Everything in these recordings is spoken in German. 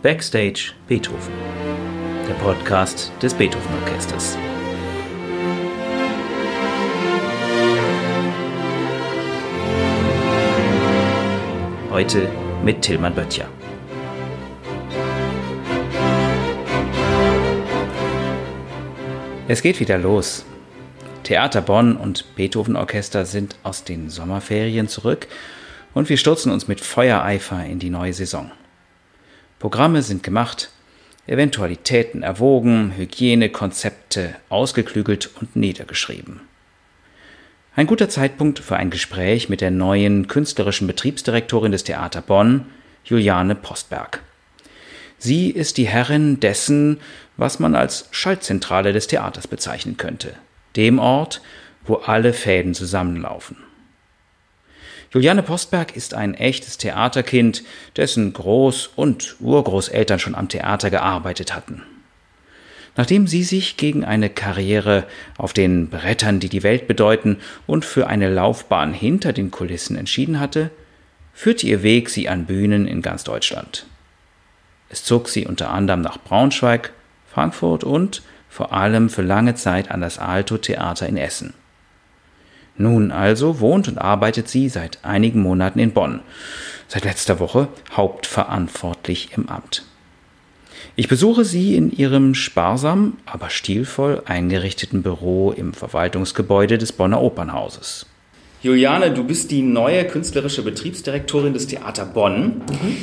Backstage Beethoven, der Podcast des Beethoven Orchesters. Heute mit Tillmann Böttcher. Es geht wieder los. Theater Bonn und Beethoven Orchester sind aus den Sommerferien zurück und wir stürzen uns mit Feuereifer in die neue Saison. Programme sind gemacht, Eventualitäten erwogen, Hygienekonzepte ausgeklügelt und niedergeschrieben. Ein guter Zeitpunkt für ein Gespräch mit der neuen künstlerischen Betriebsdirektorin des Theater Bonn, Juliane Postberg. Sie ist die Herrin dessen, was man als Schaltzentrale des Theaters bezeichnen könnte, dem Ort, wo alle Fäden zusammenlaufen. Juliane Postberg ist ein echtes Theaterkind, dessen Groß- und Urgroßeltern schon am Theater gearbeitet hatten. Nachdem sie sich gegen eine Karriere auf den Brettern, die die Welt bedeuten, und für eine Laufbahn hinter den Kulissen entschieden hatte, führte ihr Weg sie an Bühnen in ganz Deutschland. Es zog sie unter anderem nach Braunschweig, Frankfurt und vor allem für lange Zeit an das Alto Theater in Essen. Nun also wohnt und arbeitet sie seit einigen Monaten in Bonn, seit letzter Woche hauptverantwortlich im Amt. Ich besuche sie in ihrem sparsam, aber stilvoll eingerichteten Büro im Verwaltungsgebäude des Bonner Opernhauses. Juliane, du bist die neue künstlerische Betriebsdirektorin des Theater Bonn. Mhm.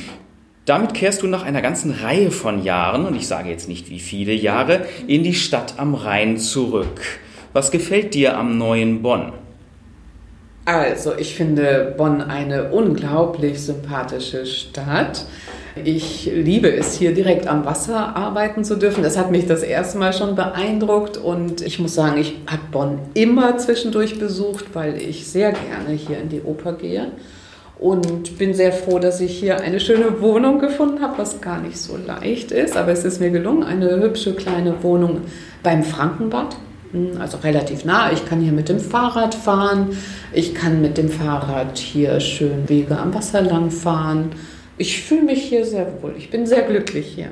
Damit kehrst du nach einer ganzen Reihe von Jahren, und ich sage jetzt nicht wie viele Jahre, in die Stadt am Rhein zurück. Was gefällt dir am neuen Bonn? Also, ich finde Bonn eine unglaublich sympathische Stadt. Ich liebe es, hier direkt am Wasser arbeiten zu dürfen. Das hat mich das erste Mal schon beeindruckt und ich muss sagen, ich habe Bonn immer zwischendurch besucht, weil ich sehr gerne hier in die Oper gehe und bin sehr froh, dass ich hier eine schöne Wohnung gefunden habe, was gar nicht so leicht ist, aber es ist mir gelungen, eine hübsche kleine Wohnung beim Frankenbad also relativ nah. Ich kann hier mit dem Fahrrad fahren. Ich kann mit dem Fahrrad hier schön Wege am Wasser lang fahren. Ich fühle mich hier sehr wohl. Ich bin sehr glücklich hier.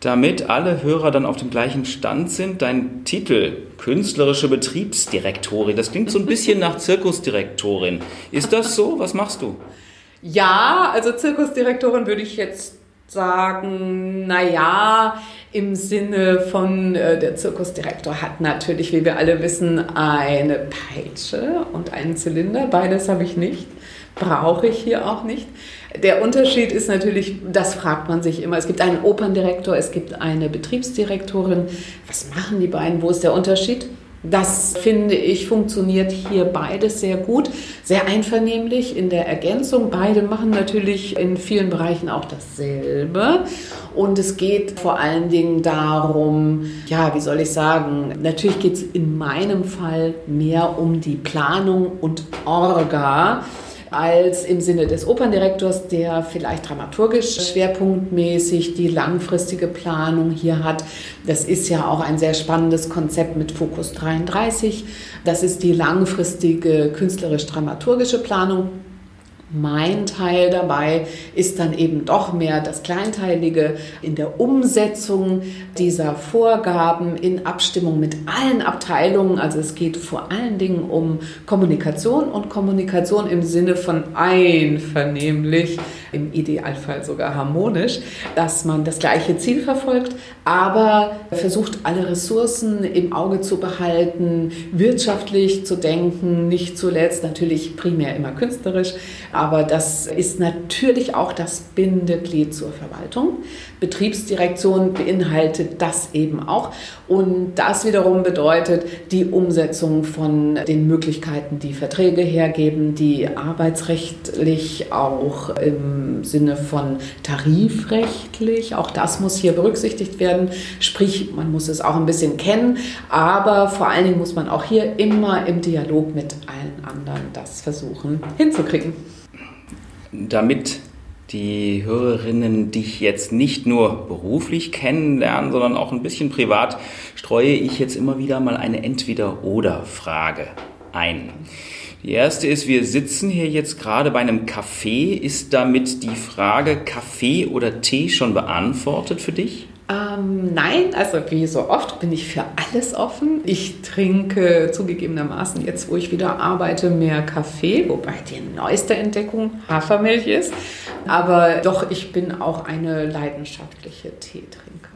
Damit alle Hörer dann auf dem gleichen Stand sind, dein Titel künstlerische Betriebsdirektorin, das klingt so ein bisschen nach Zirkusdirektorin. Ist das so? Was machst du? Ja, also Zirkusdirektorin würde ich jetzt sagen, naja, im Sinne von, äh, der Zirkusdirektor hat natürlich, wie wir alle wissen, eine Peitsche und einen Zylinder. Beides habe ich nicht, brauche ich hier auch nicht. Der Unterschied ist natürlich, das fragt man sich immer. Es gibt einen Operndirektor, es gibt eine Betriebsdirektorin. Was machen die beiden? Wo ist der Unterschied? Das finde ich funktioniert hier beides sehr gut, sehr einvernehmlich in der Ergänzung. Beide machen natürlich in vielen Bereichen auch dasselbe. Und es geht vor allen Dingen darum, ja, wie soll ich sagen, natürlich geht es in meinem Fall mehr um die Planung und Orga als im Sinne des Operndirektors, der vielleicht dramaturgisch schwerpunktmäßig die langfristige Planung hier hat. Das ist ja auch ein sehr spannendes Konzept mit Fokus 33. Das ist die langfristige künstlerisch-dramaturgische Planung mein Teil dabei ist dann eben doch mehr das Kleinteilige in der Umsetzung dieser Vorgaben in Abstimmung mit allen Abteilungen. Also es geht vor allen Dingen um Kommunikation und Kommunikation im Sinne von einvernehmlich, im Idealfall sogar harmonisch, dass man das gleiche Ziel verfolgt, aber versucht alle Ressourcen im Auge zu behalten, wirtschaftlich zu denken, nicht zuletzt natürlich primär immer künstlerisch aber das ist natürlich auch das Bindeglied zur Verwaltung. Betriebsdirektion beinhaltet das eben auch. Und das wiederum bedeutet die Umsetzung von den Möglichkeiten, die Verträge hergeben, die arbeitsrechtlich auch im Sinne von tarifrechtlich, auch das muss hier berücksichtigt werden. Sprich, man muss es auch ein bisschen kennen, aber vor allen Dingen muss man auch hier immer im Dialog mit allen anderen das versuchen hinzukriegen damit die Hörerinnen dich jetzt nicht nur beruflich kennenlernen, sondern auch ein bisschen privat, streue ich jetzt immer wieder mal eine Entweder-Oder-Frage ein. Die erste ist, wir sitzen hier jetzt gerade bei einem Café. Ist damit die Frage Kaffee oder Tee schon beantwortet für dich? Ähm, nein, also wie so oft bin ich für alles offen. Ich trinke zugegebenermaßen jetzt, wo ich wieder arbeite, mehr Kaffee, wobei die neueste Entdeckung Hafermilch ist. Aber doch, ich bin auch eine leidenschaftliche Teetrinkerin.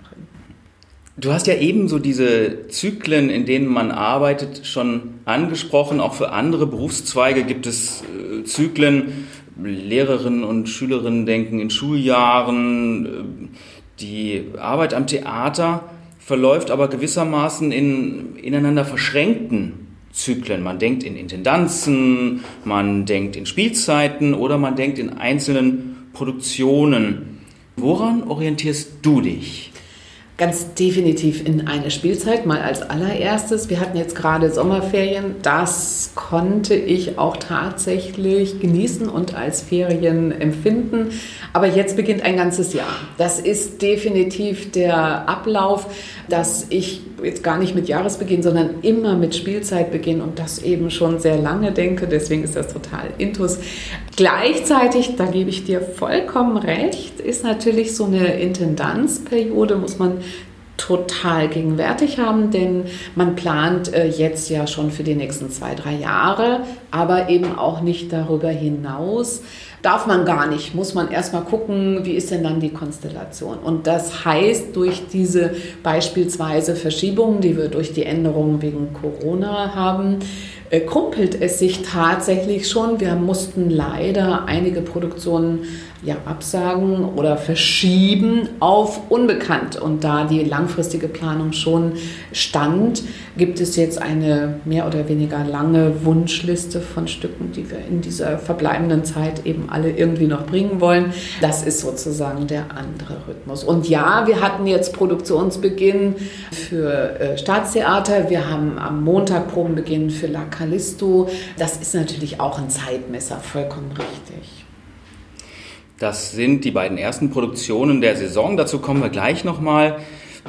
Du hast ja eben so diese Zyklen, in denen man arbeitet, schon angesprochen. Auch für andere Berufszweige gibt es äh, Zyklen. Lehrerinnen und Schülerinnen denken in Schuljahren. Die Arbeit am Theater verläuft aber gewissermaßen in ineinander verschränkten Zyklen. Man denkt in Intendanzen, man denkt in Spielzeiten oder man denkt in einzelnen Produktionen. Woran orientierst du dich? Ganz definitiv in eine Spielzeit, mal als allererstes. Wir hatten jetzt gerade Sommerferien. Das konnte ich auch tatsächlich genießen und als Ferien empfinden. Aber jetzt beginnt ein ganzes Jahr. Das ist definitiv der Ablauf, dass ich jetzt gar nicht mit Jahresbeginn, sondern immer mit Spielzeitbeginn und das eben schon sehr lange denke. Deswegen ist das total intus. Gleichzeitig, da gebe ich dir vollkommen recht, ist natürlich so eine Intendanzperiode, muss man total gegenwärtig haben, denn man plant äh, jetzt ja schon für die nächsten zwei, drei Jahre, aber eben auch nicht darüber hinaus. Darf man gar nicht, muss man erstmal gucken, wie ist denn dann die Konstellation. Und das heißt, durch diese beispielsweise Verschiebungen, die wir durch die Änderungen wegen Corona haben, äh, krumpelt es sich tatsächlich schon. Wir mussten leider einige Produktionen ja, absagen oder verschieben auf unbekannt. Und da die langfristige Planung schon stand, gibt es jetzt eine mehr oder weniger lange Wunschliste von Stücken, die wir in dieser verbleibenden Zeit eben alle irgendwie noch bringen wollen. Das ist sozusagen der andere Rhythmus. Und ja, wir hatten jetzt Produktionsbeginn für äh, Staatstheater. Wir haben am Montag Probenbeginn für La Callisto. Das ist natürlich auch ein Zeitmesser, vollkommen richtig. Das sind die beiden ersten Produktionen der Saison. Dazu kommen wir gleich nochmal.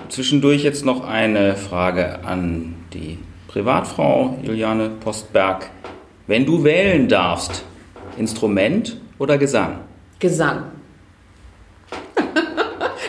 Zwischendurch jetzt noch eine Frage an die Privatfrau Juliane Postberg. Wenn du wählen darfst, Instrument oder Gesang? Gesang.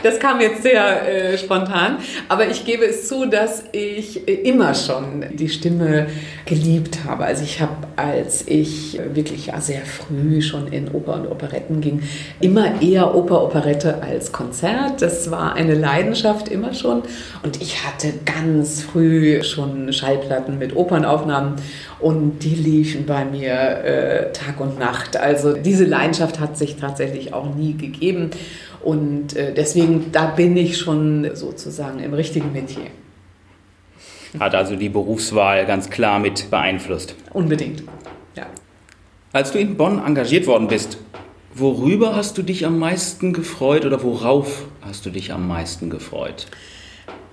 Das kam jetzt sehr äh, spontan, aber ich gebe es zu, dass ich äh, immer schon die Stimme geliebt habe. Also ich habe, als ich wirklich ja, sehr früh schon in Oper und Operetten ging, immer eher Oper, Operette als Konzert. Das war eine Leidenschaft immer schon. Und ich hatte ganz früh schon Schallplatten mit Opernaufnahmen und die liefen bei mir äh, Tag und Nacht. Also diese Leidenschaft hat sich tatsächlich auch nie gegeben. Und äh, deswegen, da bin ich schon sozusagen im richtigen Metier. Hat also die Berufswahl ganz klar mit beeinflusst. Unbedingt, ja. Als du in Bonn engagiert worden bist, worüber hast du dich am meisten gefreut oder worauf hast du dich am meisten gefreut?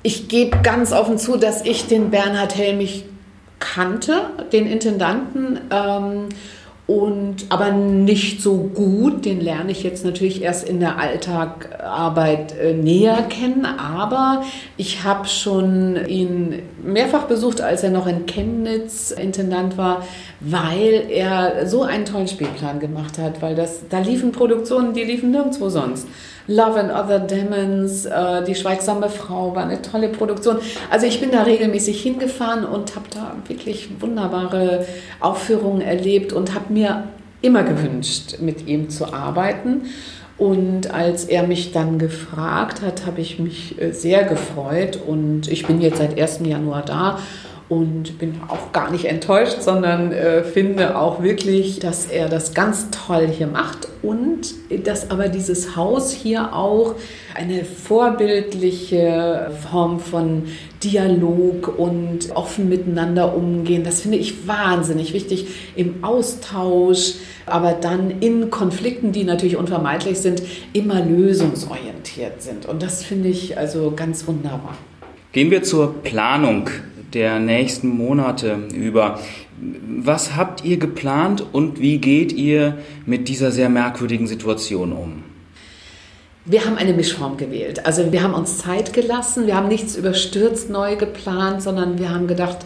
Ich gebe ganz offen zu, dass ich den Bernhard Helmich kannte, den Intendanten. Ähm, und aber nicht so gut. Den lerne ich jetzt natürlich erst in der Alltagarbeit äh, näher kennen. Aber ich habe schon ihn mehrfach besucht, als er noch in Chemnitz Intendant war, weil er so einen tollen Spielplan gemacht hat. Weil das, da liefen Produktionen, die liefen nirgendwo sonst. Love and Other Demons, äh, Die schweigsame Frau war eine tolle Produktion. Also ich bin da regelmäßig hingefahren und habe da wirklich wunderbare Aufführungen erlebt und habe mir immer gewünscht, mit ihm zu arbeiten. Und als er mich dann gefragt hat, habe ich mich äh, sehr gefreut und ich bin jetzt seit 1. Januar da und bin auch gar nicht enttäuscht, sondern äh, finde auch wirklich, dass er das ganz toll hier macht und dass aber dieses Haus hier auch eine vorbildliche Form von Dialog und offen miteinander umgehen, das finde ich wahnsinnig wichtig im Austausch, aber dann in Konflikten, die natürlich unvermeidlich sind, immer lösungsorientiert sind. Und das finde ich also ganz wunderbar. Gehen wir zur Planung der nächsten Monate über. Was habt ihr geplant und wie geht ihr mit dieser sehr merkwürdigen Situation um? Wir haben eine Mischform gewählt. Also wir haben uns Zeit gelassen, wir haben nichts überstürzt neu geplant, sondern wir haben gedacht,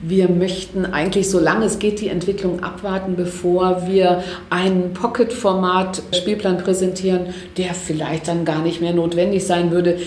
wir möchten eigentlich, solange es geht, die Entwicklung abwarten, bevor wir einen Pocket-Format-Spielplan präsentieren, der vielleicht dann gar nicht mehr notwendig sein würde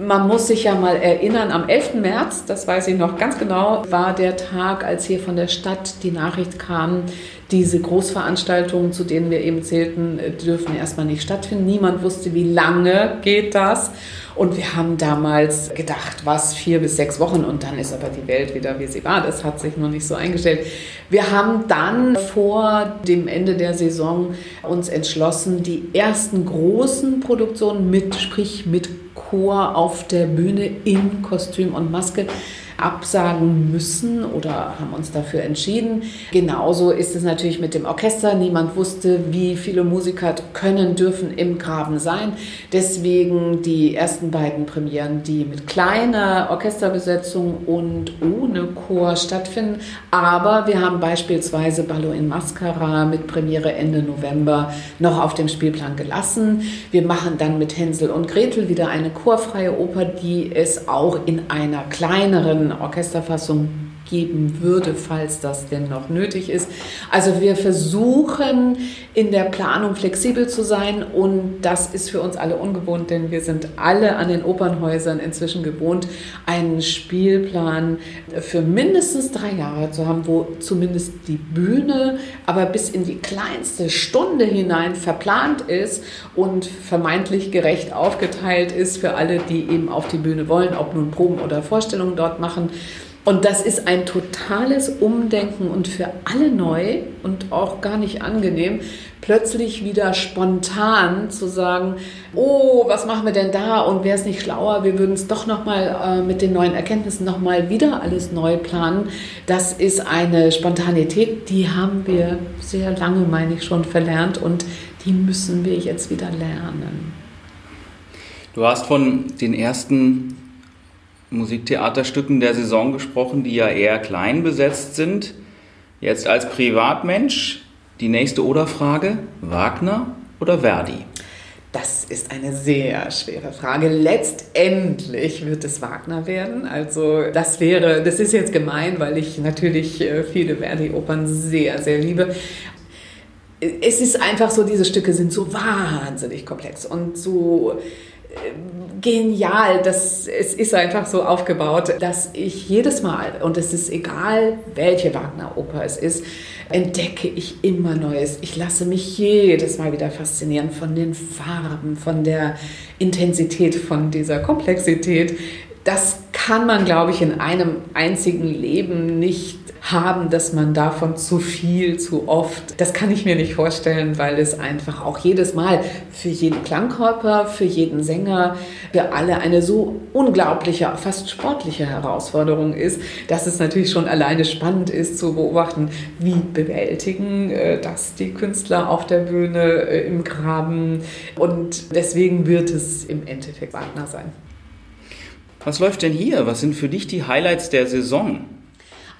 man muss sich ja mal erinnern, am 11. März, das weiß ich noch ganz genau, war der Tag, als hier von der Stadt die Nachricht kam, diese Großveranstaltungen, zu denen wir eben zählten, dürfen erstmal nicht stattfinden. Niemand wusste, wie lange geht das. Und wir haben damals gedacht, was, vier bis sechs Wochen und dann ist aber die Welt wieder, wie sie war. Das hat sich noch nicht so eingestellt. Wir haben dann vor dem Ende der Saison uns entschlossen, die ersten großen Produktionen mit, sprich mit Chor auf der Bühne in Kostüm und Maske absagen müssen oder haben uns dafür entschieden. Genauso ist es natürlich mit dem Orchester. Niemand wusste, wie viele Musiker können, dürfen im Graben sein. Deswegen die ersten beiden Premieren, die mit kleiner Orchesterbesetzung und ohne Chor stattfinden. Aber wir haben beispielsweise Ballo in Mascara mit Premiere Ende November noch auf dem Spielplan gelassen. Wir machen dann mit Hänsel und Gretel wieder eine chorfreie Oper, die es auch in einer kleineren Orchesterfassung geben würde, falls das denn noch nötig ist. Also wir versuchen in der Planung flexibel zu sein und das ist für uns alle ungewohnt, denn wir sind alle an den Opernhäusern inzwischen gewohnt, einen Spielplan für mindestens drei Jahre zu haben, wo zumindest die Bühne aber bis in die kleinste Stunde hinein verplant ist und vermeintlich gerecht aufgeteilt ist für alle, die eben auf die Bühne wollen, ob nun Proben oder Vorstellungen dort machen. Und das ist ein totales Umdenken und für alle neu und auch gar nicht angenehm, plötzlich wieder spontan zu sagen, oh, was machen wir denn da und wäre es nicht schlauer, wir würden es doch nochmal äh, mit den neuen Erkenntnissen nochmal wieder alles neu planen. Das ist eine Spontanität, die haben wir sehr lange, meine ich, schon verlernt und die müssen wir jetzt wieder lernen. Du hast von den ersten Musiktheaterstücken der Saison gesprochen, die ja eher klein besetzt sind. Jetzt als Privatmensch die nächste Oder-Frage: Wagner oder Verdi? Das ist eine sehr schwere Frage. Letztendlich wird es Wagner werden. Also das wäre, das ist jetzt gemein, weil ich natürlich äh, viele Verdi-Opern sehr, sehr liebe. Es ist einfach so, diese Stücke sind so wahnsinnig komplex und so genial. Das, es ist einfach so aufgebaut, dass ich jedes Mal, und es ist egal, welche Wagner-Oper es ist, entdecke ich immer Neues. Ich lasse mich jedes Mal wieder faszinieren von den Farben, von der Intensität, von dieser Komplexität. Das kann man, glaube ich, in einem einzigen Leben nicht haben, dass man davon zu viel, zu oft, das kann ich mir nicht vorstellen, weil es einfach auch jedes Mal für jeden Klangkörper, für jeden Sänger, für alle eine so unglaubliche, fast sportliche Herausforderung ist, dass es natürlich schon alleine spannend ist zu beobachten, wie bewältigen äh, das die Künstler auf der Bühne äh, im Graben und deswegen wird es im Endeffekt Wagner sein. Was läuft denn hier? Was sind für dich die Highlights der Saison?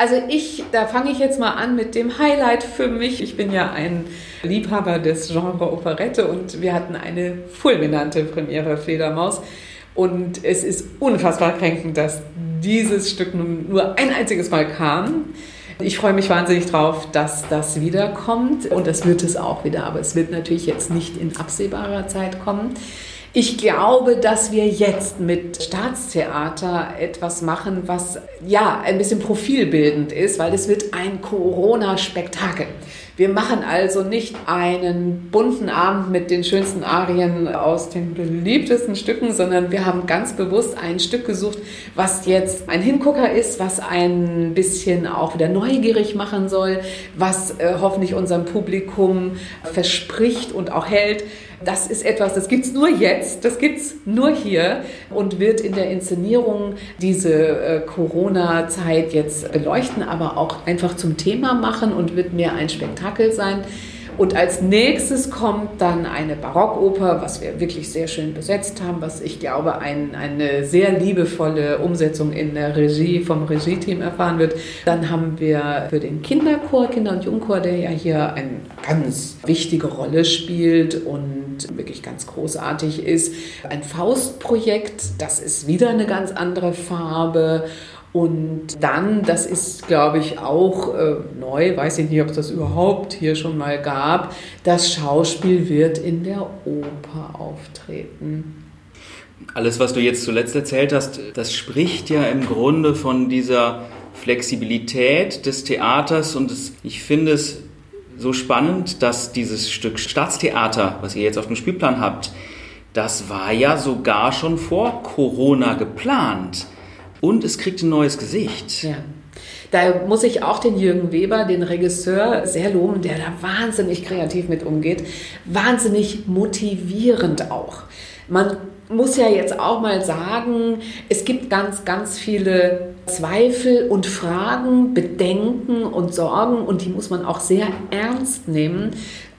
Also ich, da fange ich jetzt mal an mit dem Highlight für mich. Ich bin ja ein Liebhaber des Genre Operette und wir hatten eine fulminante Premiere Fledermaus. Und es ist unfassbar kränkend, dass dieses Stück nur ein einziges Mal kam. Ich freue mich wahnsinnig drauf, dass das wiederkommt. Und das wird es auch wieder, aber es wird natürlich jetzt nicht in absehbarer Zeit kommen. Ich glaube, dass wir jetzt mit Staatstheater etwas machen, was ja ein bisschen profilbildend ist, weil es wird ein Corona-Spektakel. Wir machen also nicht einen bunten Abend mit den schönsten Arien aus den beliebtesten Stücken, sondern wir haben ganz bewusst ein Stück gesucht, was jetzt ein Hingucker ist, was ein bisschen auch wieder neugierig machen soll, was äh, hoffentlich unserem Publikum verspricht und auch hält. Das ist etwas, das gibt es nur jetzt, das gibt es nur hier und wird in der Inszenierung diese äh, Corona-Zeit jetzt beleuchten, aber auch einfach zum Thema machen und wird mehr ein Spektakel sein. Und als nächstes kommt dann eine Barockoper, was wir wirklich sehr schön besetzt haben, was ich glaube ein, eine sehr liebevolle Umsetzung in der Regie vom Regie-Team erfahren wird. Dann haben wir für den Kinderchor, Kinder- und Jungchor, der ja hier eine ganz wichtige Rolle spielt und wirklich ganz großartig ist, ein Faustprojekt. Das ist wieder eine ganz andere Farbe Und dann, das ist, glaube ich, auch äh, neu, weiß ich nicht, ob es das überhaupt hier schon mal gab, das Schauspiel wird in der Oper auftreten. Alles, was du jetzt zuletzt erzählt hast, das spricht ja im Grunde von dieser Flexibilität des Theaters und es, ich finde es so spannend, dass dieses Stück Staatstheater, was ihr jetzt auf dem Spielplan habt, das war ja sogar schon vor Corona geplant. Und es kriegt ein neues Gesicht. Ja. Da muss ich auch den Jürgen Weber, den Regisseur, sehr loben, der da wahnsinnig kreativ mit umgeht. Wahnsinnig motivierend auch. Man muss ja jetzt auch mal sagen, es gibt ganz, ganz viele Zweifel und Fragen, Bedenken und Sorgen und die muss man auch sehr ernst nehmen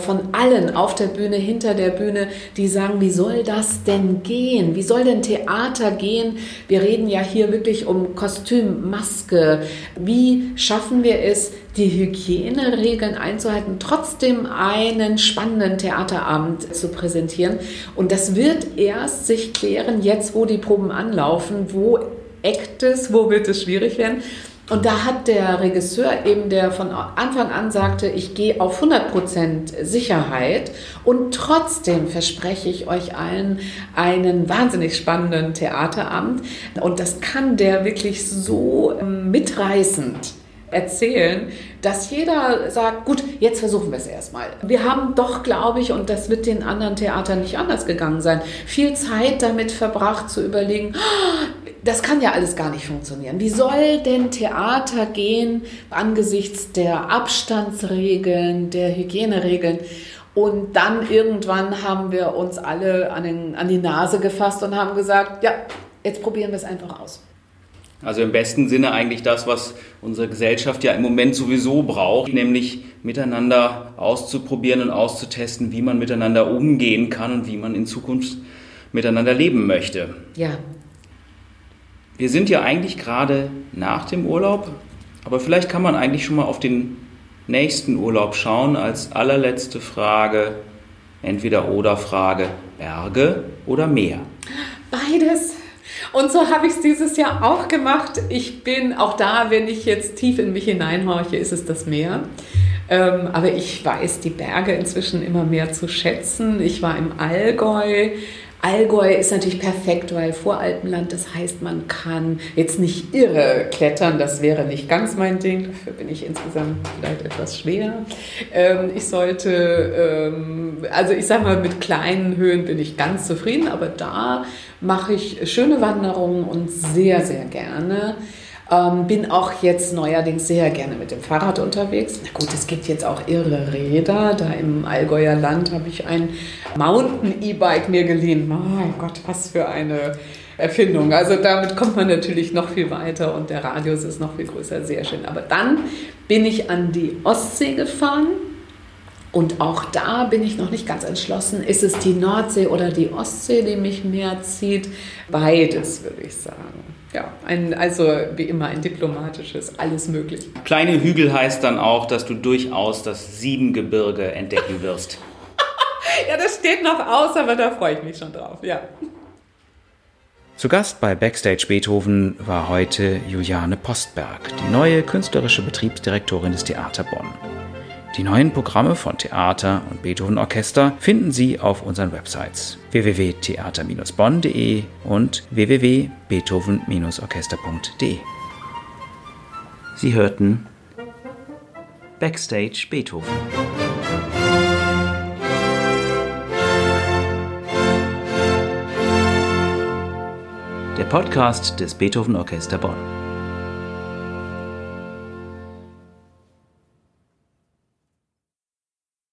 von allen auf der Bühne, hinter der Bühne, die sagen, wie soll das denn gehen? Wie soll denn Theater gehen? Wir reden ja hier wirklich um Kostüm, Maske. Wie schaffen wir es, die Hygieneregeln einzuhalten, trotzdem einen spannenden Theaterabend zu präsentieren? Und das wird erst sich klären, jetzt wo die Proben anlaufen, wo eckt es, wo wird es schwierig werden. Und da hat der Regisseur eben, der von Anfang an sagte, ich gehe auf 100% Sicherheit und trotzdem verspreche ich euch allen einen wahnsinnig spannenden Theaterabend. Und das kann der wirklich so mitreißend erzählen, dass jeder sagt, gut, jetzt versuchen wir es erstmal. Wir haben doch, glaube ich, und das wird den anderen Theatern nicht anders gegangen sein, viel Zeit damit verbracht zu überlegen, das kann ja alles gar nicht funktionieren. Wie soll denn Theater gehen angesichts der Abstandsregeln, der Hygieneregeln? Und dann irgendwann haben wir uns alle an, den, an die Nase gefasst und haben gesagt, ja, jetzt probieren wir es einfach aus. Also im besten Sinne eigentlich das, was unsere Gesellschaft ja im Moment sowieso braucht, nämlich miteinander auszuprobieren und auszutesten, wie man miteinander umgehen kann und wie man in Zukunft miteinander leben möchte. Ja. Wir sind ja eigentlich gerade nach dem Urlaub, aber vielleicht kann man eigentlich schon mal auf den nächsten Urlaub schauen als allerletzte Frage, entweder oder Frage, Berge oder Meer. Beides. Und so habe ich es dieses Jahr auch gemacht. Ich bin auch da, wenn ich jetzt tief in mich hineinhorche, ist es das Meer. Ähm, aber ich weiß die Berge inzwischen immer mehr zu schätzen. Ich war im Allgäu, Allgäu ist natürlich perfekt, weil Voralpenland, das heißt, man kann jetzt nicht irre klettern, das wäre nicht ganz mein Ding, dafür bin ich insgesamt vielleicht etwas schwer. Ähm, ich sollte, ähm, also ich sage mal, mit kleinen Höhen bin ich ganz zufrieden, aber da mache ich schöne Wanderungen und sehr, sehr gerne. Ähm, bin auch jetzt neuerdings sehr gerne mit dem Fahrrad unterwegs. Na gut, es gibt jetzt auch irre Räder. Da im Allgäuer Land habe ich ein Mountain-E-Bike mir geliehen. Mein Gott, was für eine Erfindung. Also damit kommt man natürlich noch viel weiter und der Radius ist noch viel größer. Sehr schön. Aber dann bin ich an die Ostsee gefahren. Und auch da bin ich noch nicht ganz entschlossen. Ist es die Nordsee oder die Ostsee, die mich mehr zieht? Beides, würde ich sagen. Ja, ein, also wie immer ein diplomatisches, alles möglich. Kleine Hügel heißt dann auch, dass du durchaus das Siebengebirge entdecken wirst. ja, das steht noch aus, aber da freue ich mich schon drauf, ja. Zu Gast bei Backstage Beethoven war heute Juliane Postberg, die neue künstlerische Betriebsdirektorin des Theater Bonn. Die neuen Programme von Theater und Beethoven Orchester finden Sie auf unseren Websites www.theater-bonn.de und www.beethoven-orchester.de. Sie hörten Backstage Beethoven. Der Podcast des Beethoven Orchester Bonn.